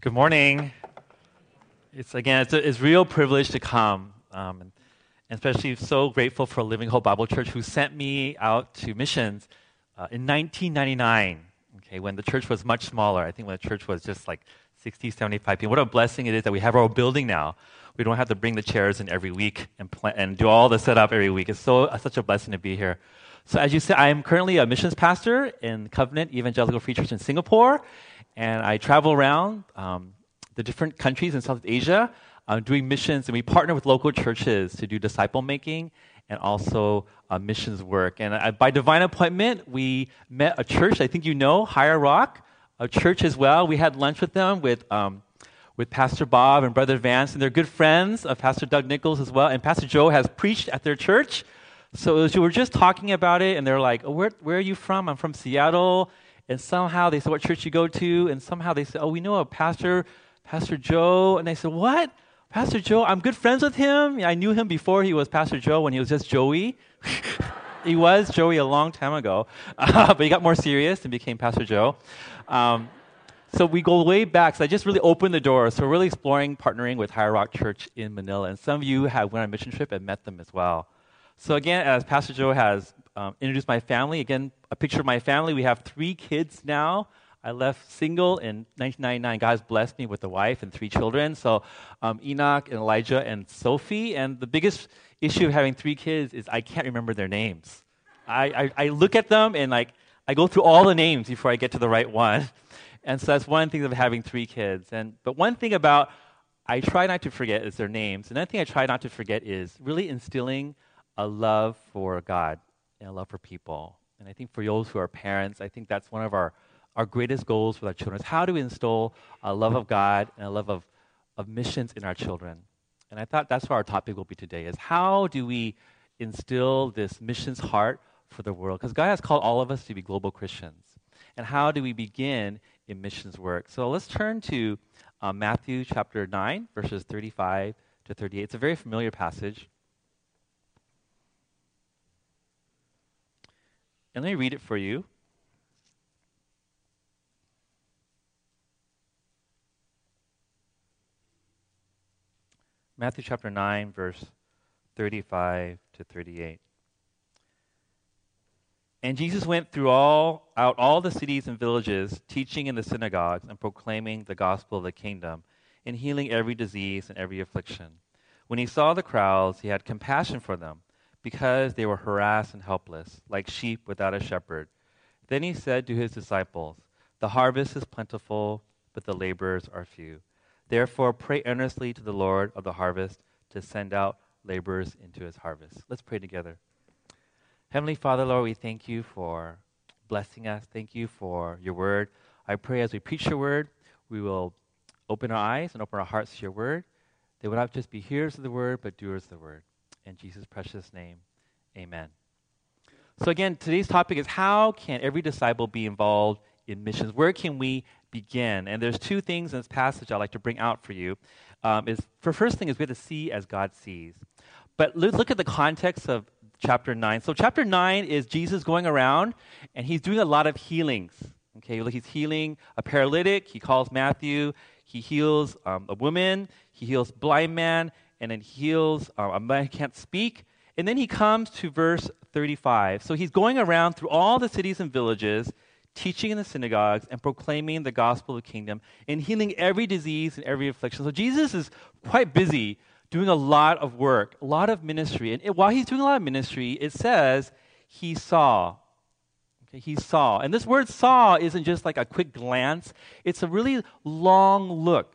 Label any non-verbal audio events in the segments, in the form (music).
Good morning. It's again, it's a, it's real privilege to come, um, and, especially so grateful for Living Hope Bible Church who sent me out to missions uh, in 1999. Okay, when the church was much smaller. I think when the church was just like 60, 75 people. What a blessing it is that we have our building now. We don't have to bring the chairs in every week and pl- and do all the setup every week. It's so uh, such a blessing to be here. So as you said, I am currently a missions pastor in Covenant Evangelical Free Church in Singapore and I travel around um, the different countries in Southeast Asia uh, doing missions, and we partner with local churches to do disciple making and also uh, missions work. And by divine appointment, we met a church, I think you know, Higher Rock, a church as well. We had lunch with them with, um, with Pastor Bob and Brother Vance, and they're good friends of Pastor Doug Nichols as well. And Pastor Joe has preached at their church. So we were just talking about it, and they're like, oh, where, where are you from? I'm from Seattle and somehow they said what church you go to, and somehow they said, oh, we know a pastor, Pastor Joe, and they said, what? Pastor Joe, I'm good friends with him. I knew him before he was Pastor Joe when he was just Joey. (laughs) he was Joey a long time ago, (laughs) but he got more serious and became Pastor Joe. Um, so we go way back. So I just really opened the door. So we're really exploring partnering with Higher Rock Church in Manila, and some of you have went on a mission trip and met them as well. So again, as Pastor Joe has um, introduced my family, again, a picture of my family. We have three kids now. I left single in 1999. God's blessed me with a wife and three children. So um, Enoch and Elijah and Sophie. And the biggest issue of having three kids is I can't remember their names. I, I, I look at them and like I go through all the names before I get to the right one. (laughs) And so that's one thing of having three kids. And but one thing about I try not to forget is their names. Another thing I try not to forget is really instilling a love for God and a love for people. And I think for those who are parents, I think that's one of our, our greatest goals with our children is how do we instill a love of God and a love of, of missions in our children. And I thought that's what our topic will be today is how do we instill this missions heart for the world? Because God has called all of us to be global Christians. And how do we begin in missions work? So let's turn to uh, Matthew chapter 9, verses 35 to 38. It's a very familiar passage. And let me read it for you. Matthew chapter 9, verse 35 to 38. And Jesus went through all out all the cities and villages, teaching in the synagogues and proclaiming the gospel of the kingdom, and healing every disease and every affliction. When he saw the crowds, he had compassion for them because they were harassed and helpless, like sheep without a shepherd. Then he said to his disciples, The harvest is plentiful, but the laborers are few. Therefore, pray earnestly to the Lord of the harvest to send out laborers into his harvest. Let's pray together. Heavenly Father, Lord, we thank you for blessing us. Thank you for your word. I pray as we preach your word, we will open our eyes and open our hearts to your word. They will not just be hearers of the word, but doers of the word. In Jesus' precious name, amen. So, again, today's topic is how can every disciple be involved in missions? Where can we begin? And there's two things in this passage I'd like to bring out for you. Um, is for first thing is we have to see as God sees. But look at the context of chapter 9. So, chapter 9 is Jesus going around and he's doing a lot of healings. Okay, he's healing a paralytic. He calls Matthew. He heals um, a woman. He heals blind man and then heals uh, a man who can't speak. And then he comes to verse 35. So he's going around through all the cities and villages, teaching in the synagogues and proclaiming the gospel of the kingdom and healing every disease and every affliction. So Jesus is quite busy doing a lot of work, a lot of ministry. And while he's doing a lot of ministry, it says he saw. Okay, he saw. And this word saw isn't just like a quick glance, it's a really long look.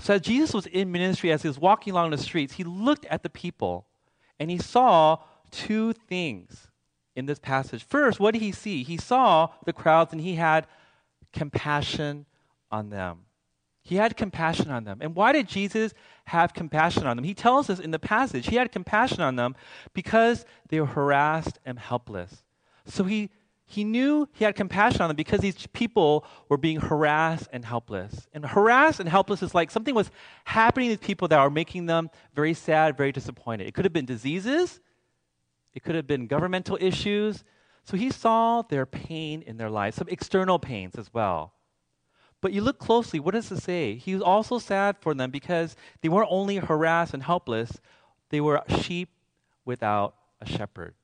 So as Jesus was in ministry, as he was walking along the streets, he looked at the people and he saw two things in this passage. First, what did he see? He saw the crowds and he had compassion on them. He had compassion on them. And why did Jesus have compassion on them? He tells us in the passage he had compassion on them because they were harassed and helpless. So he he knew he had compassion on them because these people were being harassed and helpless. And harassed and helpless is like something was happening to these people that were making them very sad, very disappointed. It could have been diseases, it could have been governmental issues. So he saw their pain in their lives, some external pains as well. But you look closely, what does it say? He was also sad for them because they weren't only harassed and helpless, they were sheep without a shepherd.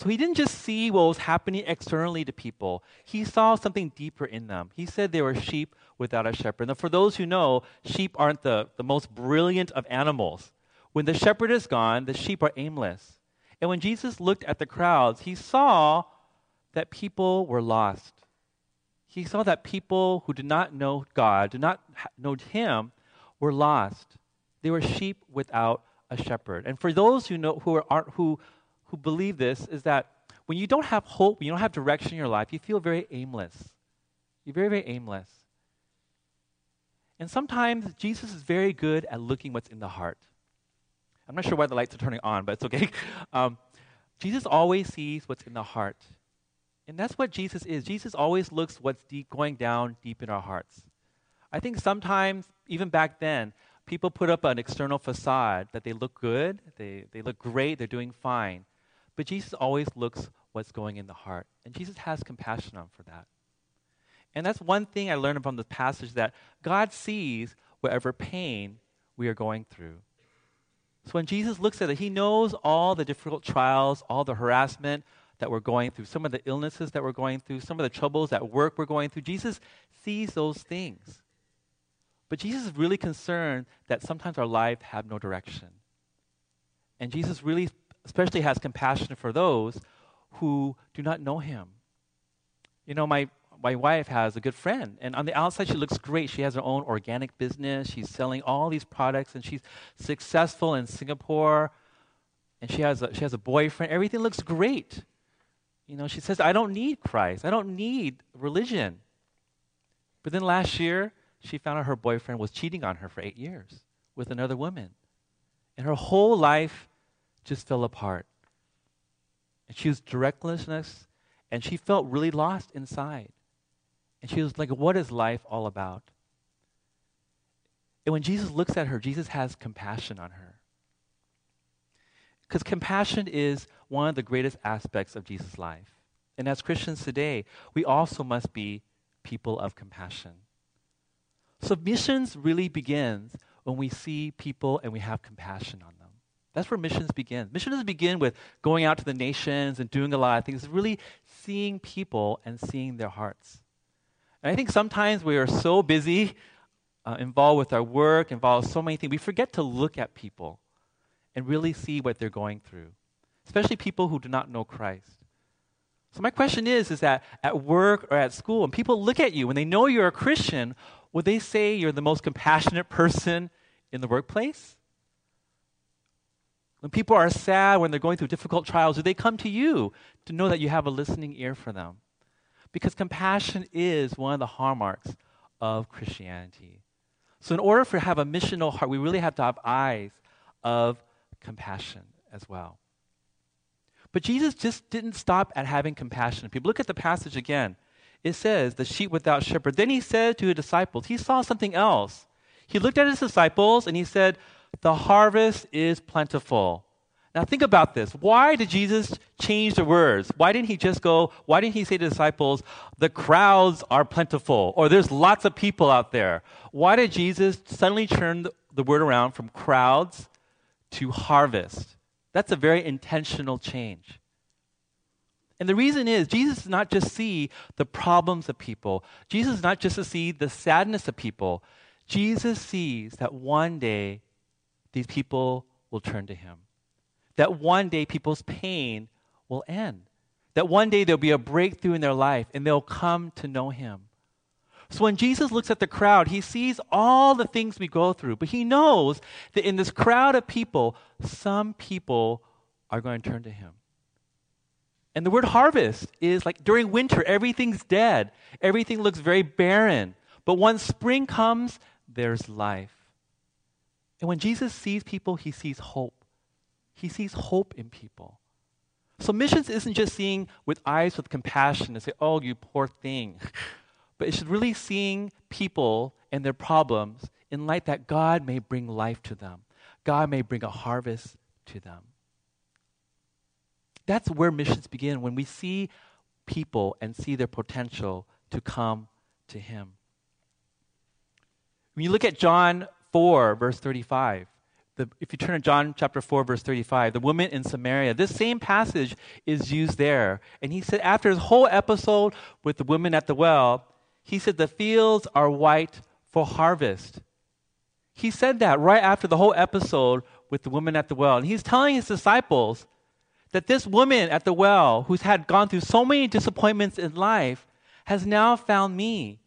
So he didn't just see what was happening externally to people, he saw something deeper in them. He said they were sheep without a shepherd. Now, for those who know, sheep aren't the, the most brilliant of animals. When the shepherd is gone, the sheep are aimless. And when Jesus looked at the crowds, he saw that people were lost. He saw that people who did not know God, did not know Him, were lost. They were sheep without a shepherd. And for those who know who aren't who who believe this is that when you don't have hope, when you don't have direction in your life, you feel very aimless. You're very, very aimless. And sometimes Jesus is very good at looking what's in the heart. I'm not sure why the lights are turning on, but it's okay. (laughs) Um, Jesus always sees what's in the heart. And that's what Jesus is. Jesus always looks what's deep, going down deep in our hearts. I think sometimes, even back then, people put up an external facade that they look good, they, they look great, they're doing fine. But Jesus always looks what's going in the heart. And Jesus has compassion on for that. And that's one thing I learned from this passage that God sees whatever pain we are going through. So when Jesus looks at it, he knows all the difficult trials, all the harassment that we're going through, some of the illnesses that we're going through, some of the troubles at work we're going through. Jesus sees those things. But Jesus is really concerned that sometimes our life have no direction. And Jesus really especially has compassion for those who do not know him. You know, my my wife has a good friend, and on the outside, she looks great. She has her own organic business. She's selling all these products, and she's successful in Singapore. And she has a, she has a boyfriend. Everything looks great. You know, she says, I don't need Christ. I don't need religion. But then last year, she found out her boyfriend was cheating on her for eight years with another woman. And her whole life just fell apart. And she was directlessness, and she felt really lost inside. And she was like, What is life all about? And when Jesus looks at her, Jesus has compassion on her. Because compassion is one of the greatest aspects of Jesus' life. And as Christians today, we also must be people of compassion. So missions really begins when we see people and we have compassion on them. That's where missions begin. Missions begin with going out to the nations and doing a lot of things, It's really seeing people and seeing their hearts. And I think sometimes we are so busy, uh, involved with our work, involved with so many things, we forget to look at people and really see what they're going through, especially people who do not know Christ. So my question is, is that at work or at school, when people look at you, when they know you're a Christian, would they say you're the most compassionate person in the workplace? When people are sad, when they're going through difficult trials, do they come to you to know that you have a listening ear for them? Because compassion is one of the hallmarks of Christianity. So, in order for to have a missional heart, we really have to have eyes of compassion as well. But Jesus just didn't stop at having compassion. People look at the passage again. It says, the sheep without shepherd. Then he said to his disciples, he saw something else. He looked at his disciples and he said, The harvest is plentiful. Now think about this. Why did Jesus change the words? Why didn't he just go, why didn't he say to disciples, the crowds are plentiful, or there's lots of people out there? Why did Jesus suddenly turn the word around from crowds to harvest? That's a very intentional change. And the reason is, Jesus does not just see the problems of people, Jesus does not just see the sadness of people. Jesus sees that one day these people will turn to him that one day people's pain will end. That one day there'll be a breakthrough in their life and they'll come to know Him. So when Jesus looks at the crowd, He sees all the things we go through, but He knows that in this crowd of people, some people are going to turn to Him. And the word harvest is like during winter, everything's dead, everything looks very barren. But once spring comes, there's life. And when Jesus sees people, He sees hope. He sees hope in people. So missions isn't just seeing with eyes with compassion and say, oh, you poor thing. (laughs) But it's really seeing people and their problems in light that God may bring life to them. God may bring a harvest to them. That's where missions begin when we see people and see their potential to come to Him. When you look at John 4, verse 35, the, if you turn to John chapter 4, verse 35, the woman in Samaria, this same passage is used there. And he said, after his whole episode with the woman at the well, he said, The fields are white for harvest. He said that right after the whole episode with the woman at the well. And he's telling his disciples that this woman at the well, who's had gone through so many disappointments in life, has now found me.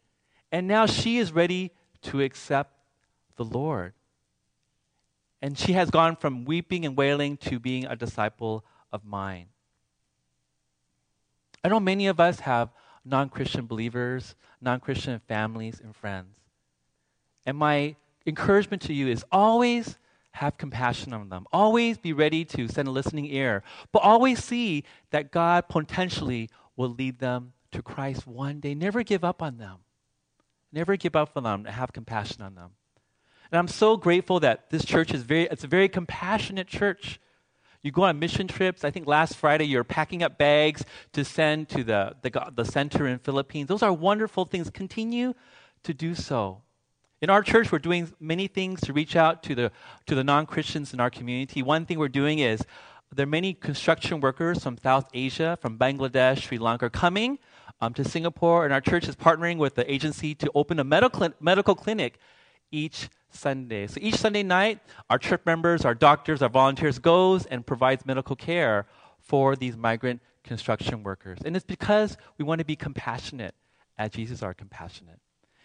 And now she is ready to accept the Lord. And she has gone from weeping and wailing to being a disciple of mine. I know many of us have non Christian believers, non Christian families, and friends. And my encouragement to you is always have compassion on them. Always be ready to send a listening ear, but always see that God potentially will lead them to Christ one day. Never give up on them. Never give up on them. Have compassion on them. And I'm so grateful that this church is very, it's a very compassionate church. You go on mission trips. I think last Friday you're packing up bags to send to the, the, the center in Philippines. Those are wonderful things. Continue to do so. In our church, we're doing many things to reach out to the, to the non Christians in our community. One thing we're doing is there are many construction workers from South Asia, from Bangladesh, Sri Lanka, coming um, to Singapore, and our church is partnering with the agency to open a medical, medical clinic each Sunday. So each Sunday night, our church members, our doctors, our volunteers goes and provides medical care for these migrant construction workers. And it's because we want to be compassionate as Jesus are compassionate.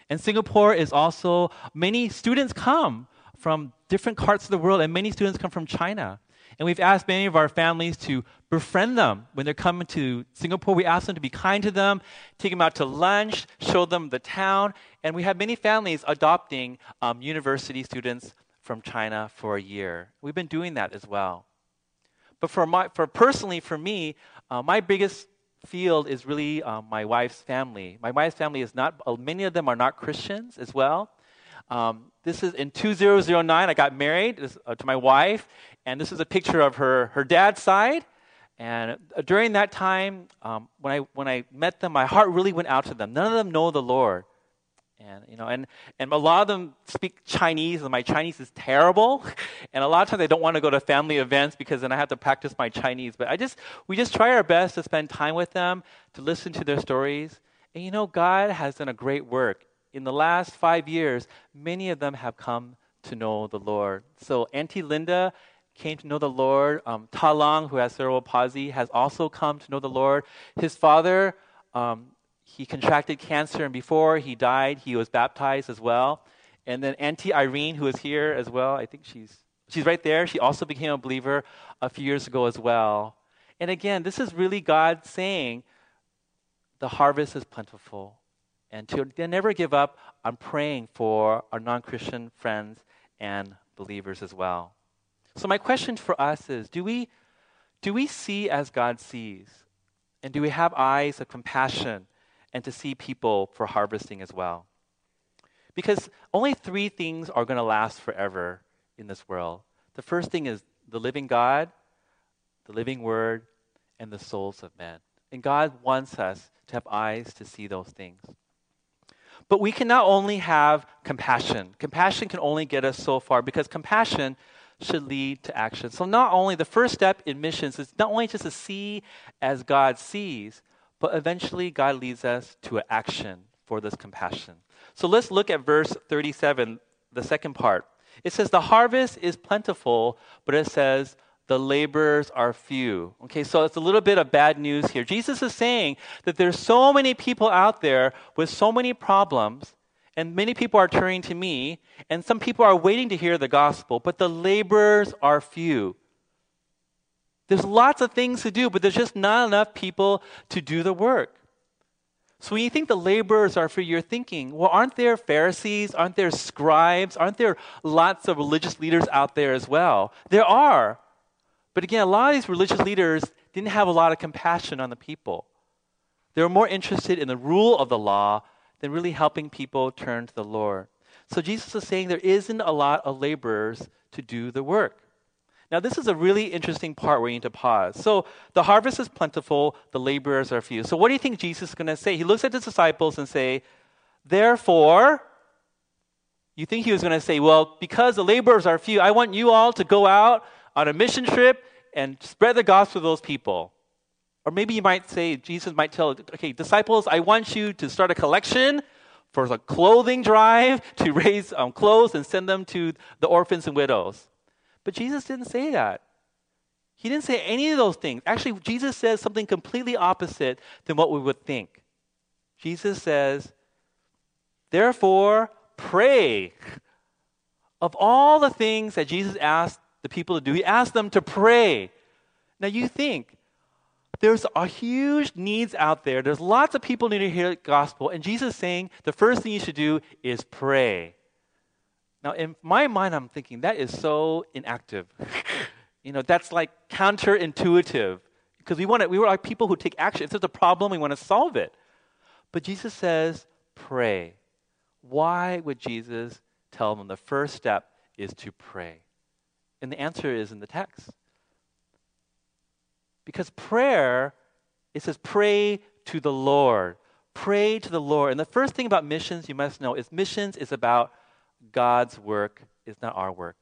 And Singapore is also many students come from different parts of the world and many students come from China. And we've asked many of our families to befriend them when they're coming to Singapore. We ask them to be kind to them, take them out to lunch, show them the town. And we have many families adopting um, university students from China for a year. We've been doing that as well. But for, my, for personally, for me, uh, my biggest field is really uh, my wife's family. My wife's family is not, uh, many of them are not Christians as well. Um, this is in 2009, I got married uh, to my wife, and this is a picture of her, her dad's side. And uh, during that time, um, when, I, when I met them, my heart really went out to them. None of them know the Lord. And, you know, and, and a lot of them speak Chinese, and my Chinese is terrible. (laughs) And a lot of times I don't want to go to family events because then I have to practice my Chinese. But I just, we just try our best to spend time with them, to listen to their stories. And you know, God has done a great work. In the last five years, many of them have come to know the Lord. So Auntie Linda came to know the Lord. Um, Ta who has cerebral palsy, has also come to know the Lord. His father, um, he contracted cancer, and before he died, he was baptized as well. And then Auntie Irene, who is here as well, I think she's she's right there. She also became a believer a few years ago as well. And again, this is really God saying, the harvest is plentiful, and to never give up on praying for our non-Christian friends and believers as well. So my question for us is do we do we see as God sees? And do we have eyes of compassion and to see people for harvesting as well? Because only three things are going to last forever in this world. The first thing is the living God, the living word, and the souls of men. And God wants us to have eyes to see those things. But we can not only have compassion. Compassion can only get us so far because compassion should lead to action. So, not only the first step in missions is not only just to see as God sees, but eventually God leads us to an action for this compassion. So, let's look at verse 37, the second part. It says, The harvest is plentiful, but it says, the laborers are few. Okay, so it's a little bit of bad news here. Jesus is saying that there's so many people out there with so many problems and many people are turning to me, and some people are waiting to hear the gospel, but the laborers are few. There's lots of things to do, but there's just not enough people to do the work. So when you think the laborers are few, you're thinking, well, aren't there Pharisees? Aren't there scribes? Aren't there lots of religious leaders out there as well? There are. But again, a lot of these religious leaders didn't have a lot of compassion on the people. They were more interested in the rule of the law than really helping people turn to the Lord. So Jesus is saying there isn't a lot of laborers to do the work. Now, this is a really interesting part where you need to pause. So, the harvest is plentiful, the laborers are few. So, what do you think Jesus is going to say? He looks at his disciples and say, Therefore, you think he was going to say, Well, because the laborers are few, I want you all to go out on a mission trip and spread the gospel to those people. Or maybe you might say, Jesus might tell, okay, disciples, I want you to start a collection for a clothing drive (laughs) to raise um, clothes and send them to the orphans and widows. But Jesus didn't say that. He didn't say any of those things. Actually, Jesus says something completely opposite than what we would think. Jesus says, therefore, pray. (laughs) Of all the things that Jesus asked the people to do, he asked them to pray. Now you think, there's a huge needs out there. There's lots of people need to hear the gospel. And Jesus is saying the first thing you should do is pray. Now, in my mind, I'm thinking that is so inactive. (laughs) you know, that's like counterintuitive. Because we want to, we were like people who take action. If there's a problem, we want to solve it. But Jesus says, pray. Why would Jesus tell them the first step is to pray? And the answer is in the text. Because prayer, it says, pray to the Lord. Pray to the Lord. And the first thing about missions you must know is missions is about God's work, it's not our work.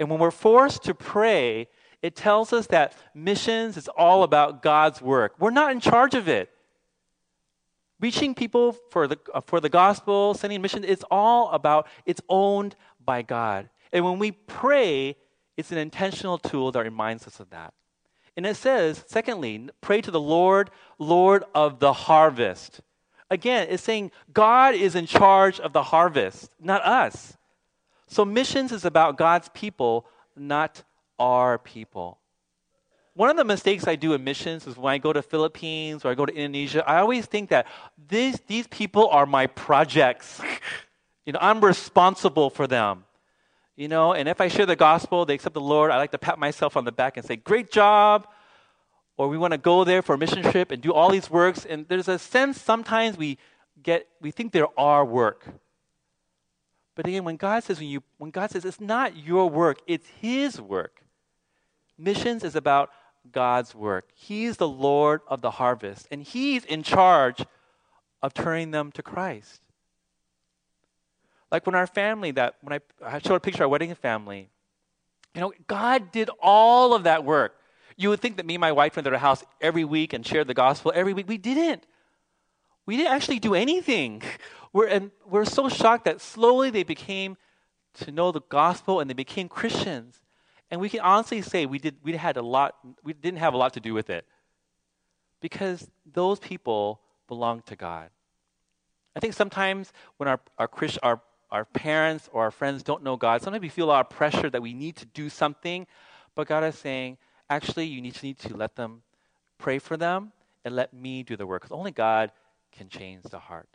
And when we're forced to pray, it tells us that missions is all about God's work. We're not in charge of it. Reaching people for the, uh, for the gospel, sending missions, it's all about, it's owned by God. And when we pray, it's an intentional tool that reminds us of that. And it says, secondly, pray to the Lord, Lord of the harvest. Again, it's saying God is in charge of the harvest, not us. So missions is about God's people, not our people. One of the mistakes I do in missions is when I go to Philippines or I go to Indonesia, I always think that these, these people are my projects. (laughs) you know, I'm responsible for them you know, and if I share the gospel, they accept the Lord, I like to pat myself on the back and say, Great job. Or we want to go there for a mission trip and do all these works. And there's a sense sometimes we get we think they're our work. But again, when God says when you when God says it's not your work, it's his work. Missions is about God's work. He's the Lord of the harvest, and He's in charge of turning them to Christ. Like when our family, that when I, I showed a picture of our wedding family, you know, God did all of that work. You would think that me and my wife went to their house every week and shared the gospel every week. We didn't. We didn't actually do anything. (laughs) We're, and we're so shocked that slowly they became to know the gospel and they became Christians. And we can honestly say we, did, we, had a lot, we didn't have a lot to do with it because those people belong to God. I think sometimes when our, our, Christ, our our parents or our friends don't know God, sometimes we feel a lot of pressure that we need to do something. But God is saying, actually, you need to, need to let them pray for them and let me do the work. Because only God can change the heart.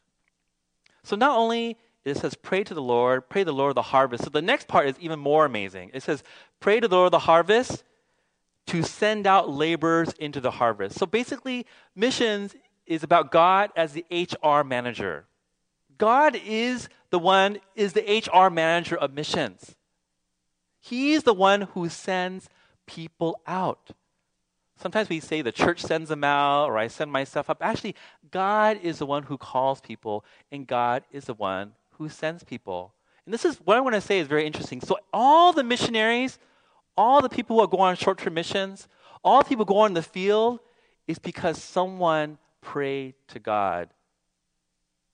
So not only it says, pray to the Lord, pray to the Lord of the harvest. So the next part is even more amazing. It says, pray to the Lord of the harvest to send out laborers into the harvest. So basically, missions is about God as the HR manager. God is the one is the HR manager of missions. He's the one who sends people out. Sometimes we say the church sends them out or I send myself up. Actually, God is the one who calls people and God is the one who sends people. And this is what I want to say is very interesting. So all the missionaries, all the people who go on short-term missions, all the people go on the field is because someone prayed to God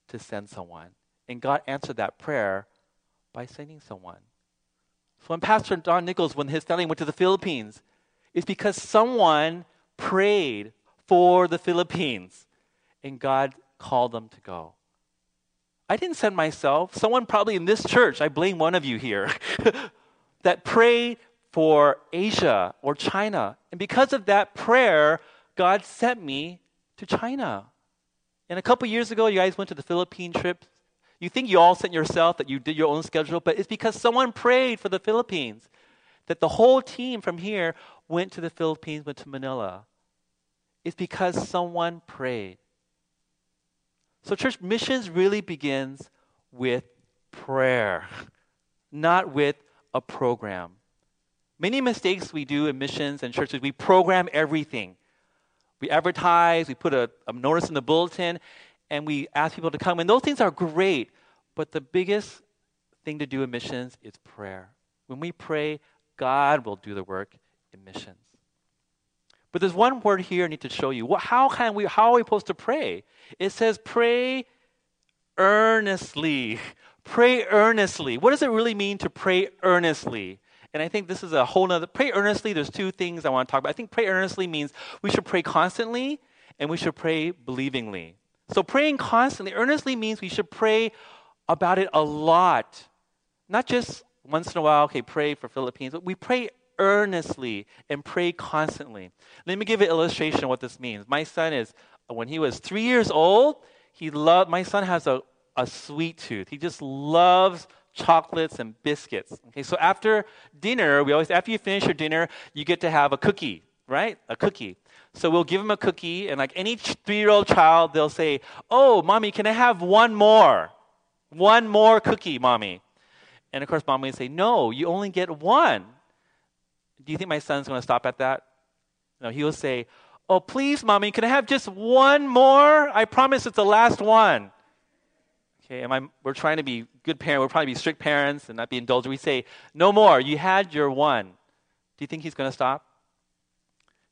to send someone. And God answered that prayer by sending someone. So when Pastor Doug Nichols, when his family went to the Philippines, it's because someone prayed for the Philippines and God called them to go. I didn't send myself. Someone probably in this church, I blame one of you here, (laughs) that prayed for Asia or China. And because of that prayer, God sent me to China. And a couple years ago, you guys went to the Philippine trip. You think you all sent yourself, that you did your own schedule, but it's because someone prayed for the Philippines. That the whole team from here went to the Philippines, went to Manila. It's because someone prayed. So, church missions really begins with prayer, (laughs) not with a program. Many mistakes we do in missions and churches, we program everything. We advertise, we put a, a notice in the bulletin, and we ask people to come. And those things are great. But the biggest thing to do in missions is prayer. When we pray, God will do the work in missions. But there's one word here I need to show you. How can we how are we supposed to pray? It says pray earnestly. (laughs) Pray earnestly. What does it really mean to pray earnestly? And I think this is a whole nother pray earnestly. There's two things I want to talk about. I think pray earnestly means we should pray constantly and we should pray believingly. So praying constantly, earnestly means we should pray about it a lot. Not just once in a while, okay, pray for Philippines, but we pray earnestly and pray constantly. Let me give an illustration of what this means. My son is, when he was three years old, he loved, my son has a, a sweet tooth. He just loves chocolates and biscuits. Okay, so after dinner, we always, after you finish your dinner, you get to have a cookie, right? A cookie. So we'll give him a cookie, and like any three year old child, they'll say, Oh, mommy, can I have one more? One more cookie, mommy. And of course, mommy would say, No, you only get one. Do you think my son's going to stop at that? No, he will say, Oh, please, mommy, can I have just one more? I promise it's the last one. Okay, and I, we're trying to be good parents. We're to be strict parents and not be indulgent. We say, No more. You had your one. Do you think he's going to stop?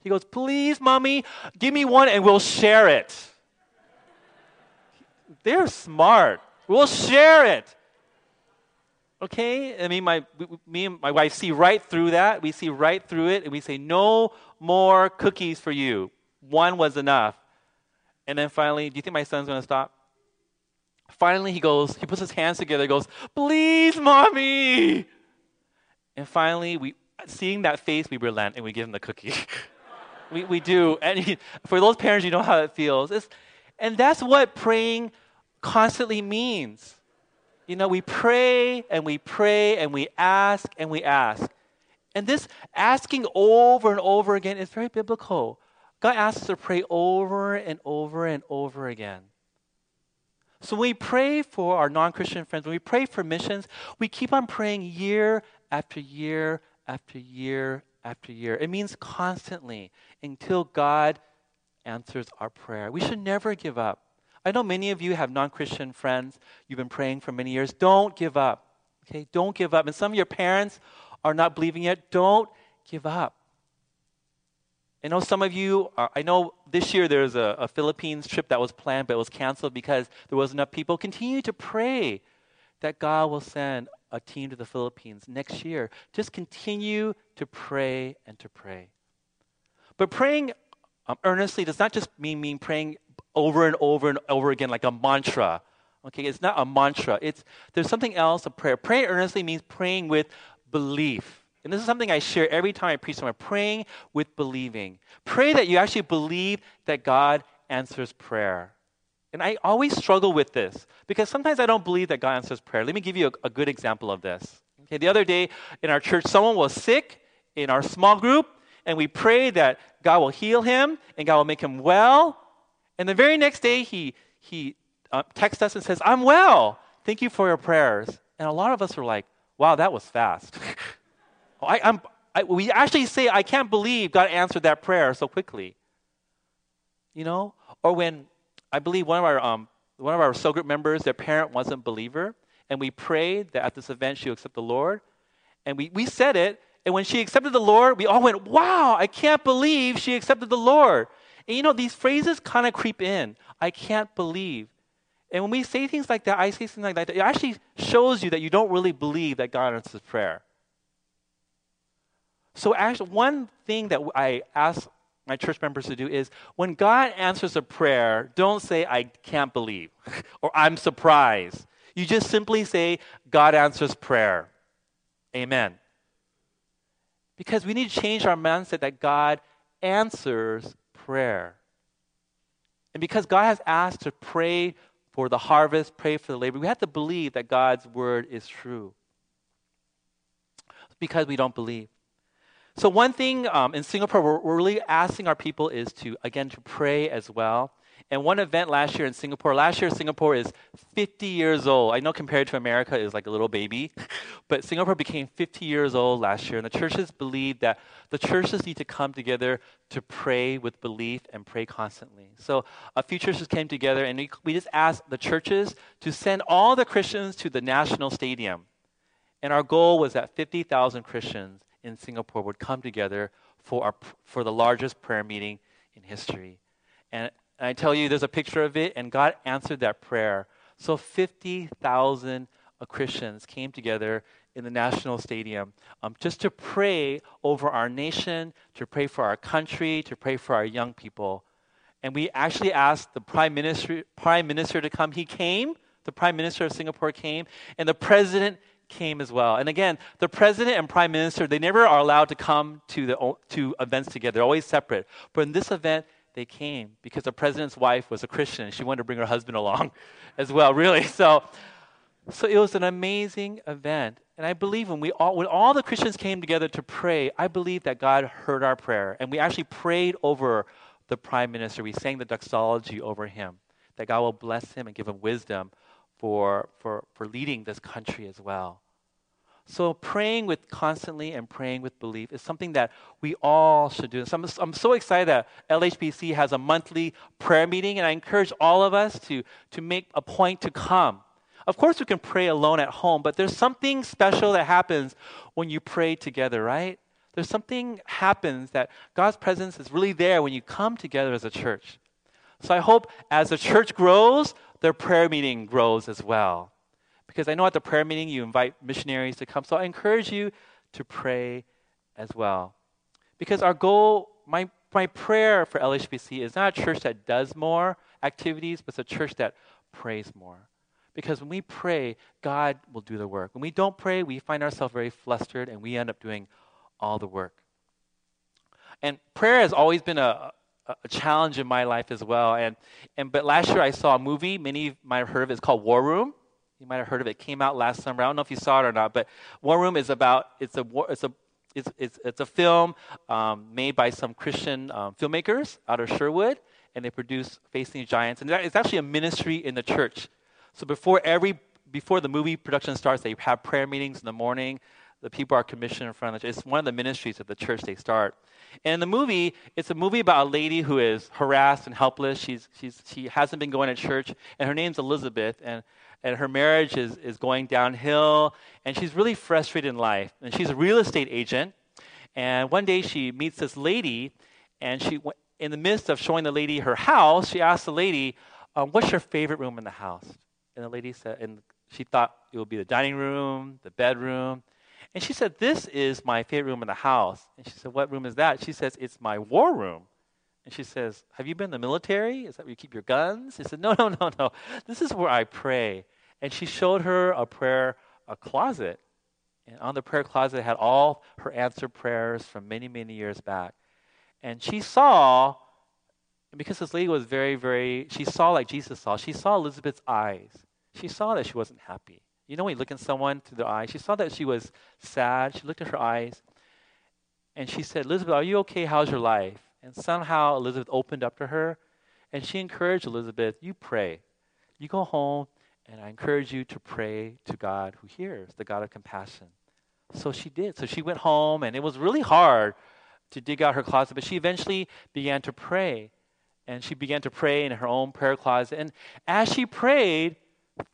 He goes, Please, mommy, give me one and we'll share it. They're smart. We'll share it. Okay? I mean, my, me and my wife see right through that. We see right through it, and we say, no more cookies for you. One was enough. And then finally, do you think my son's going to stop? Finally, he goes, he puts his hands together, goes, please, mommy. And finally, we, seeing that face, we relent and we give him the cookie. (laughs) we, we do. And (laughs) for those parents, you know how it feels. It's, and that's what praying constantly means. You know, we pray and we pray and we ask and we ask. And this asking over and over again is very biblical. God asks us to pray over and over and over again. So when we pray for our non Christian friends, when we pray for missions, we keep on praying year after year after year after year. It means constantly until God answers our prayer. We should never give up. I know many of you have non Christian friends. You've been praying for many years. Don't give up. Okay? Don't give up. And some of your parents are not believing yet. Don't give up. I know some of you, are, I know this year there's a, a Philippines trip that was planned, but it was canceled because there wasn't enough people. Continue to pray that God will send a team to the Philippines next year. Just continue to pray and to pray. But praying um, earnestly does not just mean, mean praying over and over and over again like a mantra. Okay, it's not a mantra. It's there's something else. A prayer. Praying earnestly means praying with belief. And this is something I share every time I preach somewhere. Praying with believing. Pray that you actually believe that God answers prayer. And I always struggle with this because sometimes I don't believe that God answers prayer. Let me give you a, a good example of this. Okay, the other day in our church, someone was sick in our small group, and we pray that God will heal him and God will make him well. And the very next day, he, he uh, texts us and says, I'm well. Thank you for your prayers. And a lot of us were like, wow, that was fast. (laughs) I, I, we actually say, I can't believe God answered that prayer so quickly. You know? Or when I believe one of our, um, one of our cell group members, their parent wasn't a believer, and we prayed that at this event she would accept the Lord. And we, we said it, and when she accepted the Lord, we all went, wow, I can't believe she accepted the Lord. And you know, these phrases kind of creep in. I can't believe. And when we say things like that, I say something like that, it actually shows you that you don't really believe that God answers prayer. So, actually, one thing that I ask my church members to do is when God answers a prayer, don't say, I can't believe (laughs) or I'm surprised. You just simply say, God answers prayer. Amen. Because we need to change our mindset that God answers prayer. And because God has asked to pray for the harvest, pray for the labor, we have to believe that God's word is true. Because we don't believe. So, one thing um, in Singapore, we're, we're really asking our people is to, again, to pray as well. And one event last year in Singapore, last year Singapore is 50 years old. I know compared to America is like a little baby, (laughs) but Singapore became 50 years old last year. And the churches believe that the churches need to come together to pray with belief and pray constantly. So a few churches came together and we, we just asked the churches to send all the Christians to the national stadium. And our goal was that 50,000 Christians in Singapore would come together for, our, for the largest prayer meeting in history. And and I tell you, there's a picture of it, and God answered that prayer. So 50,000 uh, Christians came together in the National Stadium um, just to pray over our nation, to pray for our country, to pray for our young people. And we actually asked the Prime Minister, Prime Minister to come. He came, the Prime Minister of Singapore came, and the President came as well. And again, the President and Prime Minister, they never are allowed to come to, the, to events together, they're always separate. But in this event, they came because the president's wife was a Christian and she wanted to bring her husband along (laughs) as well, really. (laughs) So, so it was an amazing event. And I believe when we all when all the Christians came together to pray, I believe that God heard our prayer. And we actually prayed over the prime minister. We sang the doxology over him. That God will bless him and give him wisdom for, for, for leading this country as well. So praying with constantly and praying with belief is something that we all should do. So I'm, I'm so excited that LHBC has a monthly prayer meeting, and I encourage all of us to, to make a point to come. Of course, we can pray alone at home, but there's something special that happens when you pray together, right? There's something happens that God's presence is really there when you come together as a church. So I hope as the church grows, their prayer meeting grows as well because I know at the prayer meeting you invite missionaries to come. So I encourage you to pray as well. Because our goal, my, my prayer for LHBC is not a church that does more activities, but it's a church that prays more. Because when we pray, God will do the work. When we don't pray, we find ourselves very flustered and we end up doing all the work. And prayer has always been a, a challenge in my life as well. And, and but last year I saw a movie, many might have heard of it, it's called War Room. You might have heard of it. it. Came out last summer. I don't know if you saw it or not, but War Room is about it's a it's a it's it's, it's a film um, made by some Christian um, filmmakers out of Sherwood, and they produce Facing Giants, and it's actually a ministry in the church. So before every before the movie production starts, they have prayer meetings in the morning. The people are commissioned in front of the church. It's one of the ministries of the church they start. And in the movie, it's a movie about a lady who is harassed and helpless. She's, she's, she hasn't been going to church, and her name's Elizabeth. And and her marriage is, is going downhill, and she's really frustrated in life. And she's a real estate agent. And one day she meets this lady, and she, in the midst of showing the lady her house, she asks the lady, um, "What's your favorite room in the house?" And the lady said, and she thought it would be the dining room, the bedroom. And she said, This is my favorite room in the house. And she said, What room is that? She says, It's my war room. And she says, Have you been in the military? Is that where you keep your guns? He said, No, no, no, no. This is where I pray. And she showed her a prayer a closet. And on the prayer closet had all her answered prayers from many, many years back. And she saw, because this lady was very, very, she saw like Jesus saw, she saw Elizabeth's eyes. She saw that she wasn't happy. You know, when you look at someone through their eyes, she saw that she was sad. She looked at her eyes and she said, Elizabeth, are you okay? How's your life? And somehow Elizabeth opened up to her and she encouraged Elizabeth, you pray. You go home and I encourage you to pray to God who hears, the God of compassion. So she did. So she went home, and it was really hard to dig out her closet, but she eventually began to pray. And she began to pray in her own prayer closet. And as she prayed,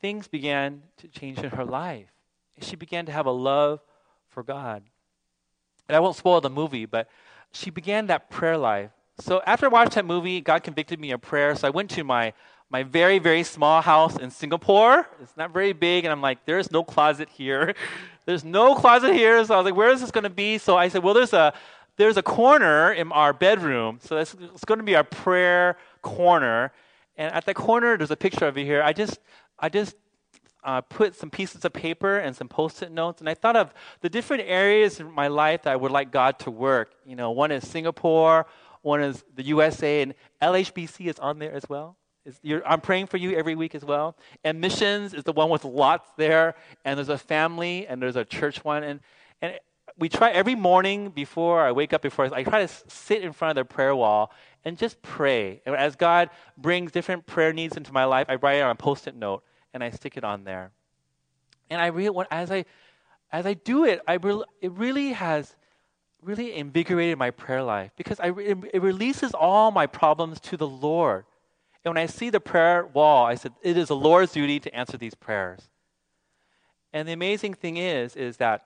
things began to change in her life. She began to have a love for God. And I won't spoil the movie, but she began that prayer life. So after I watched that movie, God convicted me of prayer. So I went to my my very, very small house in Singapore. It's not very big. And I'm like, there's no closet here. (laughs) there's no closet here. So I was like, where is this going to be? So I said, well, there's a, there's a corner in our bedroom. So it's going to be our prayer corner. And at the corner, there's a picture of it here. I just, I just uh, put some pieces of paper and some post-it notes, and I thought of the different areas in my life that I would like God to work. You know, one is Singapore, one is the USA, and LHBC is on there as well. I'm praying for you every week as well. And missions is the one with lots there. And there's a family and there's a church one. And, and we try every morning before I wake up, before I try to sit in front of the prayer wall and just pray. And as God brings different prayer needs into my life, I write it on a post-it note and I stick it on there. And I really, as I, as I do it, I re- it really has really invigorated my prayer life because I, it, it releases all my problems to the Lord. And when I see the prayer wall, I said, it is the Lord's duty to answer these prayers. And the amazing thing is, is that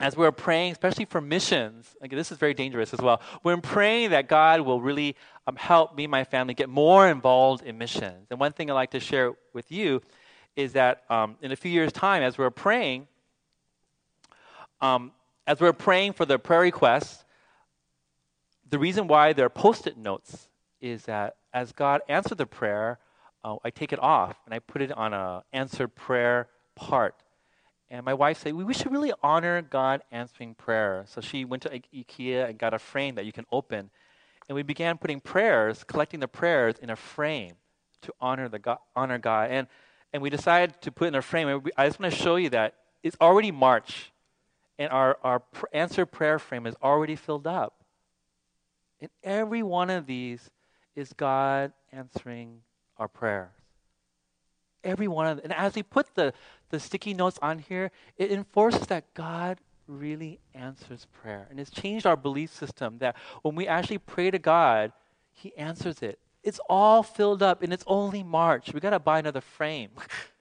as we're praying, especially for missions, this is very dangerous as well. We're praying that God will really um, help me and my family get more involved in missions. And one thing I'd like to share with you is that um, in a few years' time, as we're praying, um, as we're praying for the prayer requests, the reason why there are post it notes is that as God answered the prayer, uh, I take it off and I put it on a answered prayer part. And my wife said, we should really honor God answering prayer. So she went to IKEA and got a frame that you can open. And we began putting prayers, collecting the prayers in a frame to honor, the God, honor God. And, and we decided to put in a frame. And we, I just want to show you that it's already March. And our, our answer prayer frame is already filled up. And every one of these is God answering our prayers. Every one of them. And as we put the, the sticky notes on here, it enforces that God really answers prayer. And it's changed our belief system that when we actually pray to God, He answers it. It's all filled up and it's only March. We got to buy another frame.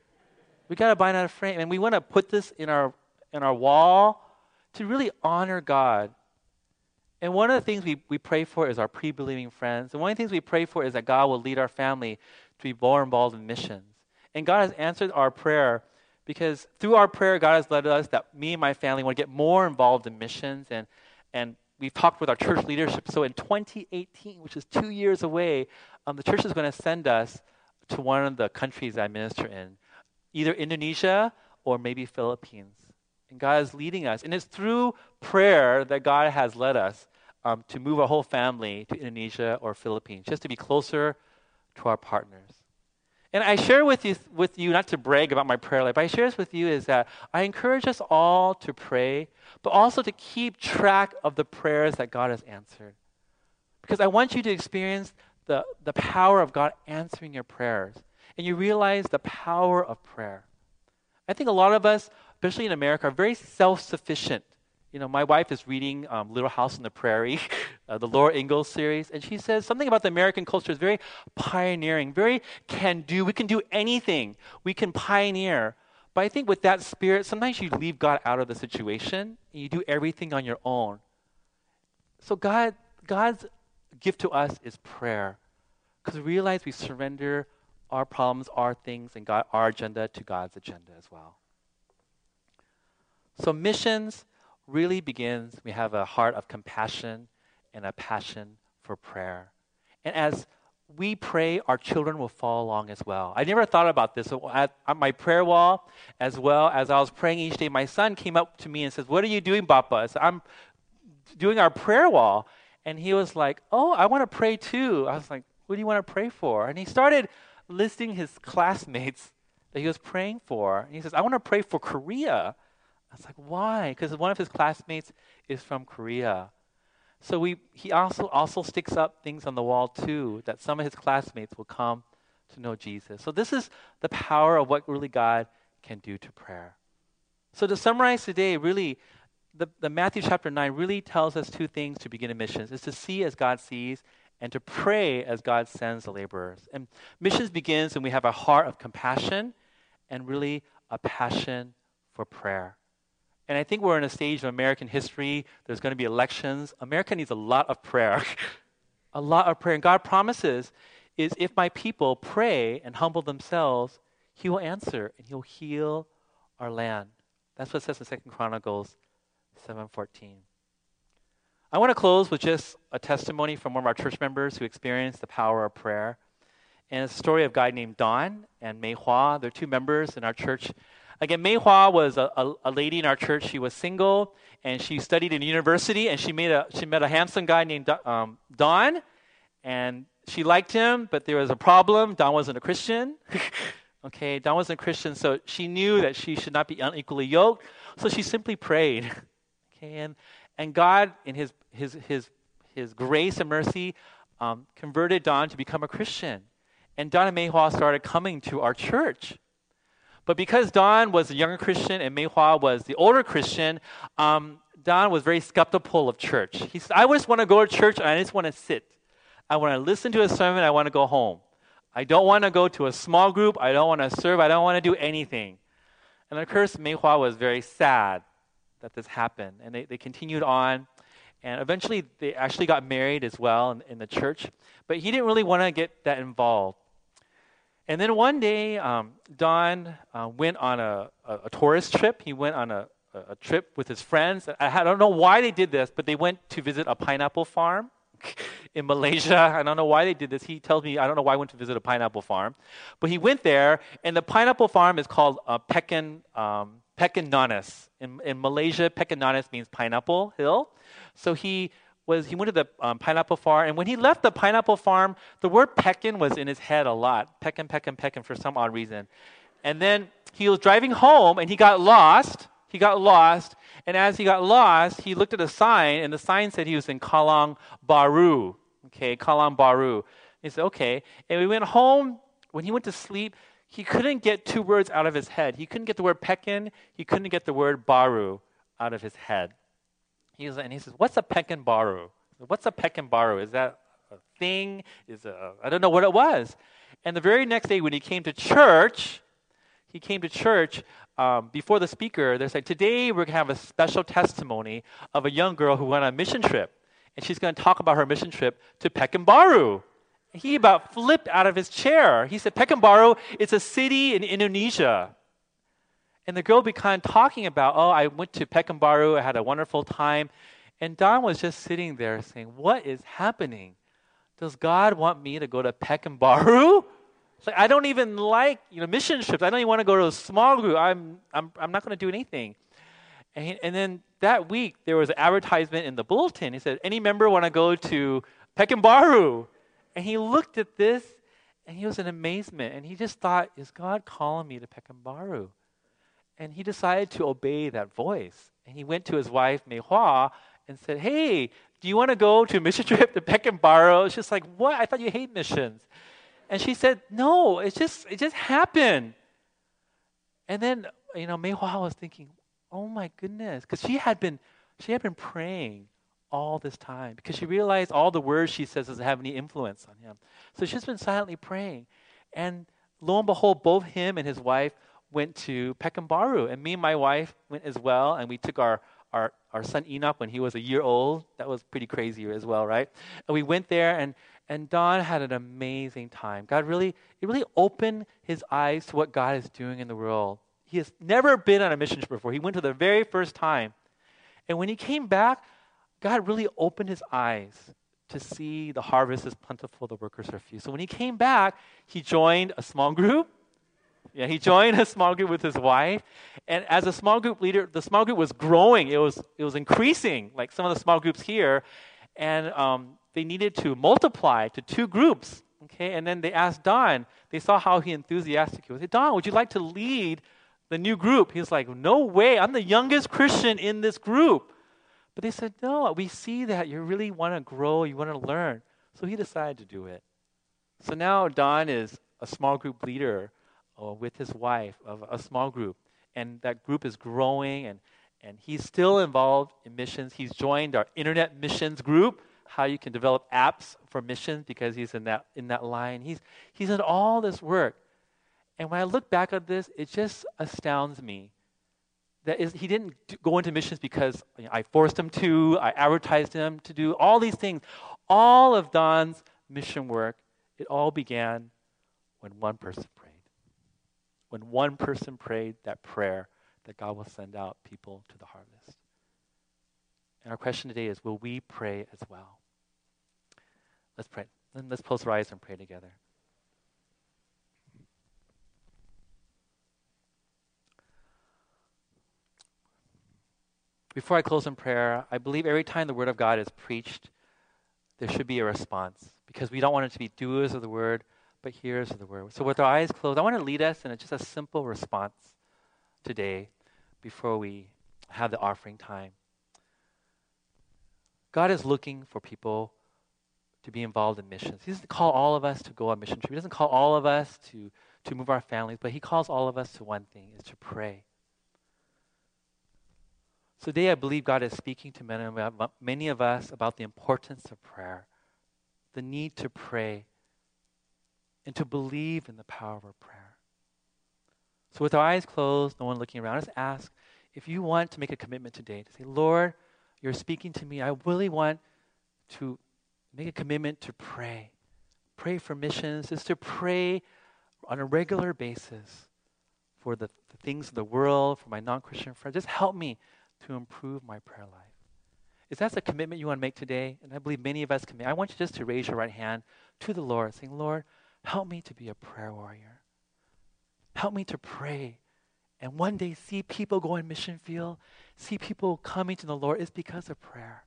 (laughs) we got to buy another frame. And we want to put this in our, in our wall to really honor God and one of the things we, we pray for is our pre believing friends. And one of the things we pray for is that God will lead our family to be more involved in missions. And God has answered our prayer because through our prayer, God has led us that me and my family want to get more involved in missions. And, and we've talked with our church leadership. So in 2018, which is two years away, um, the church is going to send us to one of the countries I minister in, either Indonesia or maybe Philippines. And God is leading us. And it's through prayer that God has led us um, to move our whole family to Indonesia or Philippines, just to be closer to our partners. And I share with you, with you, not to brag about my prayer life, but I share this with you is that I encourage us all to pray, but also to keep track of the prayers that God has answered. Because I want you to experience the, the power of God answering your prayers. And you realize the power of prayer. I think a lot of us, especially in America, are very self sufficient you know, my wife is reading um, Little House on the Prairie, (laughs) uh, the Laura Ingalls series, and she says something about the American culture is very pioneering, very can do. We can do anything, we can pioneer. But I think with that spirit, sometimes you leave God out of the situation and you do everything on your own. So God, God's gift to us is prayer, because we realize we surrender our problems, our things, and God, our agenda to God's agenda as well. So missions really begins, we have a heart of compassion and a passion for prayer. And as we pray, our children will follow along as well. I never thought about this. So at, at, my prayer wall, as well as I was praying each day, my son came up to me and says, What are you doing, Papa? I said, I'm doing our prayer wall. And he was like, Oh, I want to pray too. I was like, What do you want to pray for? And he started listing his classmates that he was praying for. And he says, I want to pray for Korea. I was like, why? Because one of his classmates is from Korea. So we, he also, also sticks up things on the wall too, that some of his classmates will come to know Jesus. So this is the power of what really God can do to prayer. So to summarize today, really, the, the Matthew chapter 9 really tells us two things to begin a mission. is to see as God sees and to pray as God sends the laborers. And missions begins when we have a heart of compassion and really a passion for prayer. And I think we're in a stage of American history. There's going to be elections. America needs a lot of prayer. (laughs) a lot of prayer. And God promises is if my people pray and humble themselves, he will answer and he'll heal our land. That's what it says in Second Chronicles 7:14. I want to close with just a testimony from one of our church members who experienced the power of prayer. And it's a story of a guy named Don and Mei Hua. They're two members in our church Again, Mei Hua was a, a, a, lady in our church. She was single and she studied in university and she, made a, she met a handsome guy named um, Don and she liked him, but there was a problem. Don wasn't a Christian. (laughs) okay, Don wasn't a Christian, so she knew that she should not be unequally yoked. So she simply prayed. (laughs) okay, and, and God, in his, his, his, his grace and mercy, um, converted Don to become a Christian. And Don and Mei Hua started coming to our church. But because Don was a younger Christian and Mei Hua was the older Christian, um, Don was very skeptical of church. He said, I just want to go to church and I just want to sit. I want to listen to a sermon, I want to go home. I don't want to go to a small group, I don't want to serve, I don't want to do anything. And of course, Mei Hua was very sad that this happened. And they, they continued on. And eventually, they actually got married as well in, in the church. But he didn't really want to get that involved. And then one day, um, Don uh, went on a, a, a, tourist trip. He went on a, a, trip with his friends. I, I don't know why they did this, but they went to visit a pineapple farm (laughs) in Malaysia. I don't know why they did this. He tells me, I don't know why I went to visit a pineapple farm. But he went there, and the pineapple farm is called uh, Pekan, um, Nanas. In, in Malaysia, Pekan Nanas means pineapple hill. So he was he went to the um, pineapple farm, and when he left the pineapple farm, the word Pekan was in his head a lot. Pekan, Pekan, Pekan for some odd reason. And then he was driving home, and he got lost. He got lost, and as he got lost, he looked at a sign, and the sign said he was in Kallang Baru. Okay, Kallang Baru. He said, okay. And we went home. When he went to sleep, he couldn't get two words out of his head. He couldn't get the word Pekan. He couldn't get the word Baru out of his head. He was, and he says, "What's a Pekan Baru? What's a Pekan Baru? Is that a thing? Is a, I don't know what it was." And the very next day, when he came to church, he came to church um, before the speaker. They said, "Today we're going to have a special testimony of a young girl who went on a mission trip, and she's going to talk about her mission trip to Pekanbaru." He about flipped out of his chair. He said, Pekanbaru, it's a city in Indonesia. And the girl began talking about, oh, I went to Pekanbaru, I had a wonderful time. And Don was just sitting there saying, What is happening? Does God want me to go to Pekanbaru? (laughs) It's like I don't even like you know mission trips. I don't even want to go to a small group. I'm I'm I'm not going to do anything. And, and then that week there was an advertisement in the bulletin. He said, "Any member want to go to Pekanbaru?" And he looked at this, and he was in amazement. And he just thought, "Is God calling me to Pekanbaru?" And he decided to obey that voice. And he went to his wife, Mei Hua, and said, Hey, do you want to go to a mission (laughs) trip to Pekanbaru? She's like, What? I thought you hate missions. And she said, No, it just it just happened. And then, you know, Mei Hua was thinking, Oh my goodness, because she had been she had been praying all this time because she realized all the words she says doesn't have any influence on him. So she's been silently praying. And lo and behold, both him and his wife went to Pekanbaru, and me and my wife went as well, and we took our, our, our son Enoch when he was a year old. That was pretty crazy as well, right? And we went there, and, and Don had an amazing time. God really, it really opened his eyes to what God is doing in the world. He has never been on a mission trip before. He went to the very first time. And when he came back, God really opened his eyes to see the harvest is plentiful, the workers are few. So when he came back, he joined a small group yeah, he joined a small group with his wife, and as a small group leader, the small group was growing. It was it was increasing, like some of the small groups here, and um, they needed to multiply to two groups. Okay, and then they asked Don. They saw how he enthusiastic he was. Hey, Don, would you like to lead the new group? He's like, No way! I'm the youngest Christian in this group. But they said, No, we see that you really want to grow, you want to learn. So he decided to do it. So now Don is a small group leader or with his wife of a small group. And that group is growing, and, and he's still involved in missions. He's joined our internet missions group, how you can develop apps for missions because he's in that, in that line. He's, he's in all this work. And when I look back at this, it just astounds me that is, he didn't go into missions because you know, I forced him to, I advertised him to do all these things. All of Don's mission work, it all began when one person when one person prayed that prayer, that God will send out people to the harvest. And our question today is will we pray as well? Let's pray. Let's close our eyes and pray together. Before I close in prayer, I believe every time the Word of God is preached, there should be a response because we don't want it to be doers of the Word, but hearers of the word. So, with our eyes closed, I want to lead us in just a simple response today before we have the offering time. God is looking for people to be involved in missions. He doesn't call all of us to go on mission trip. He doesn't call all of us to, to move our families, but he calls all of us to one thing, is to pray. Today I believe God is speaking to many of us about the importance of prayer, the need to pray, and to believe in the power of our prayer. So with our eyes closed, no one looking around, just ask if you want to make a commitment today to say, Lord, you're speaking to me. I really want to make a commitment to pray. Pray for missions, is to pray on a regular basis for the, the things of the world, for my non Christian friends. Just help me to improve my prayer life. Is that a commitment you want to make today? And I believe many of us make. I want you just to raise your right hand to the Lord, saying, Lord, help me to be a prayer warrior. Help me to pray. And one day see people go in mission field, see people coming to the Lord is because of prayer.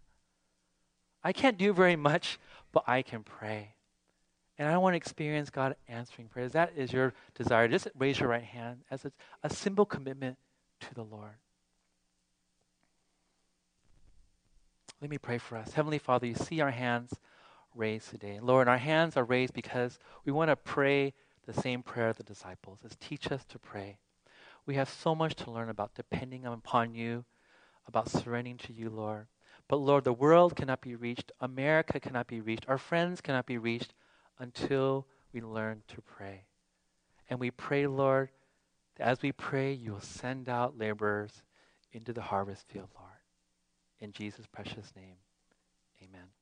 I can't do very much, but I can pray. And I want to experience God answering prayers. That is your desire. Just raise your right hand as a, a simple commitment to the Lord. Let me pray for us. Heavenly Father, you see our hands raised today. Lord, our hands are raised because we want to pray the same prayer the disciples as teach us to pray. We have so much to learn about depending upon you, about surrendering to you, Lord. But Lord, the world cannot be reached, America cannot be reached, our friends cannot be reached until we learn to pray. And we pray, Lord, that as we pray, you will send out laborers into the harvest field, Lord. In Jesus' precious name, amen.